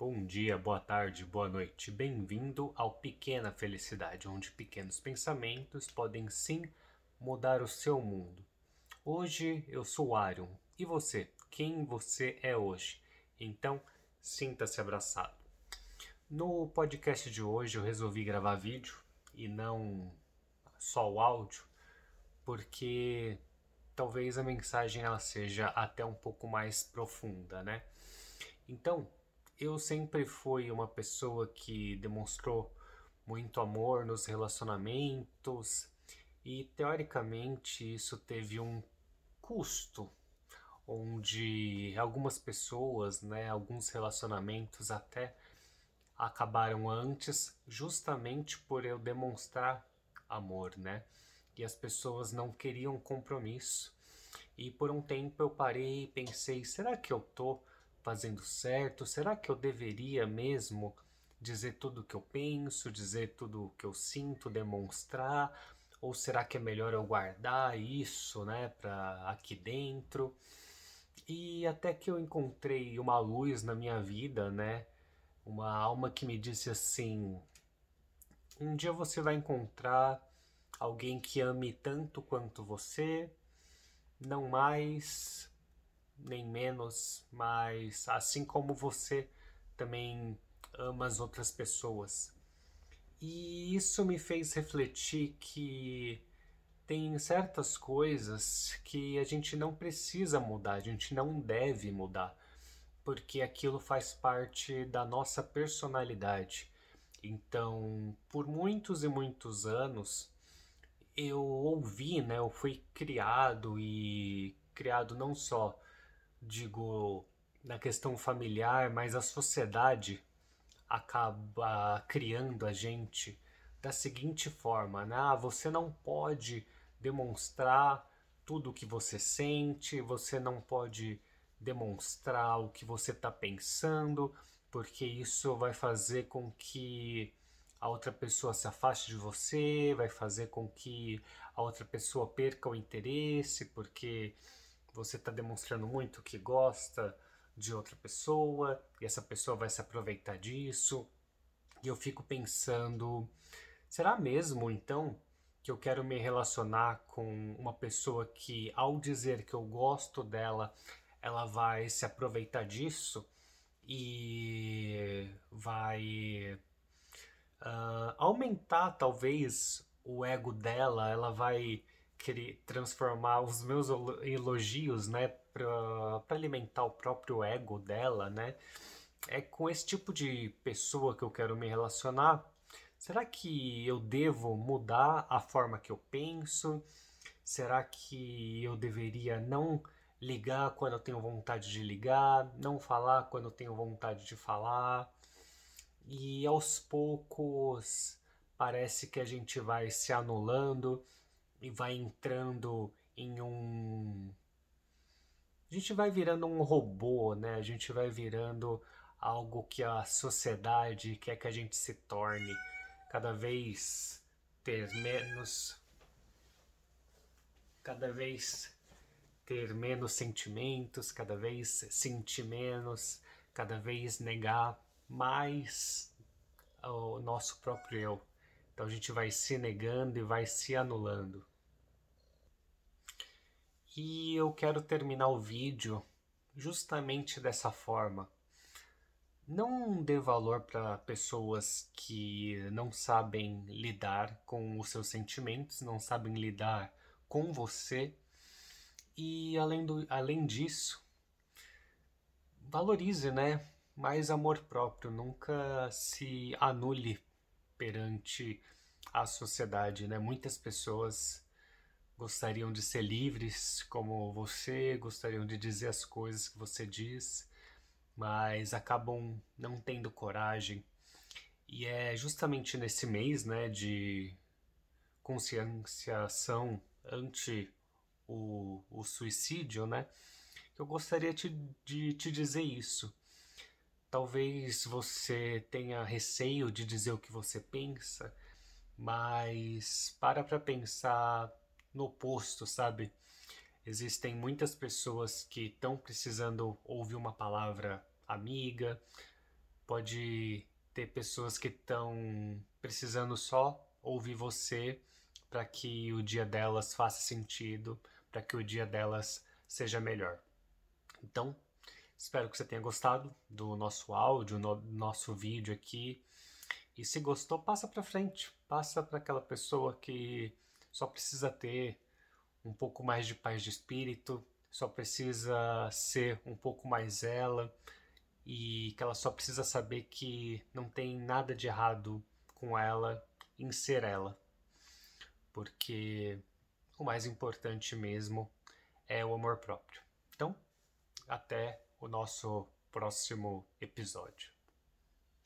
Bom dia, boa tarde, boa noite. Bem-vindo ao Pequena Felicidade, onde pequenos pensamentos podem sim mudar o seu mundo. Hoje eu sou Arion. E você? Quem você é hoje? Então, sinta-se abraçado. No podcast de hoje eu resolvi gravar vídeo e não só o áudio, porque talvez a mensagem ela seja até um pouco mais profunda, né? Então, eu sempre fui uma pessoa que demonstrou muito amor nos relacionamentos e teoricamente isso teve um custo onde algumas pessoas, né, alguns relacionamentos até acabaram antes justamente por eu demonstrar amor, né? E as pessoas não queriam compromisso. E por um tempo eu parei e pensei, será que eu tô fazendo certo? Será que eu deveria mesmo dizer tudo o que eu penso, dizer tudo o que eu sinto, demonstrar? Ou será que é melhor eu guardar isso, né, para aqui dentro? E até que eu encontrei uma luz na minha vida, né? Uma alma que me disse assim: um dia você vai encontrar alguém que ame tanto quanto você, não mais, nem menos, mas assim como você também ama as outras pessoas. E isso me fez refletir que tem certas coisas que a gente não precisa mudar, a gente não deve mudar, porque aquilo faz parte da nossa personalidade. Então, por muitos e muitos anos, eu ouvi, né, eu fui criado e criado não só digo, na questão familiar, mas a sociedade acaba criando a gente da seguinte forma, né? Ah, você não pode demonstrar tudo o que você sente, você não pode demonstrar o que você está pensando, porque isso vai fazer com que a outra pessoa se afaste de você, vai fazer com que a outra pessoa perca o interesse, porque você está demonstrando muito que gosta de outra pessoa e essa pessoa vai se aproveitar disso. E eu fico pensando, será mesmo então que eu quero me relacionar com uma pessoa que, ao dizer que eu gosto dela, ela vai se aproveitar disso e vai uh, aumentar talvez o ego dela, ela vai querer transformar os meus elogios, né, para alimentar o próprio ego dela, né? É com esse tipo de pessoa que eu quero me relacionar. Será que eu devo mudar a forma que eu penso? Será que eu deveria não ligar quando eu tenho vontade de ligar, não falar quando eu tenho vontade de falar? E aos poucos parece que a gente vai se anulando e vai entrando em um. A gente vai virando um robô, né? A gente vai virando algo que a sociedade quer que a gente se torne. Cada vez ter menos. Cada vez ter menos sentimentos, cada vez sentir menos, cada vez negar mais o nosso próprio eu. Então a gente vai se negando e vai se anulando. E eu quero terminar o vídeo justamente dessa forma. Não dê valor para pessoas que não sabem lidar com os seus sentimentos, não sabem lidar com você. E além, do, além disso, valorize, né? Mais amor próprio, nunca se anule perante a sociedade, né? Muitas pessoas gostariam de ser livres como você, gostariam de dizer as coisas que você diz, mas acabam não tendo coragem. E é justamente nesse mês, né, de conscienciação ante o, o suicídio, né, que eu gostaria de, de te dizer isso. Talvez você tenha receio de dizer o que você pensa, mas para para pensar no oposto, sabe? Existem muitas pessoas que estão precisando ouvir uma palavra amiga, Pode ter pessoas que estão precisando só ouvir você para que o dia delas faça sentido, para que o dia delas seja melhor. Então, espero que você tenha gostado do nosso áudio, do nosso vídeo aqui. E se gostou, passa para frente, passa para aquela pessoa que só precisa ter um pouco mais de paz de espírito, só precisa ser um pouco mais ela e que ela só precisa saber que não tem nada de errado com ela em ser ela. Porque o mais importante mesmo é o amor próprio. Então, até o nosso próximo episódio.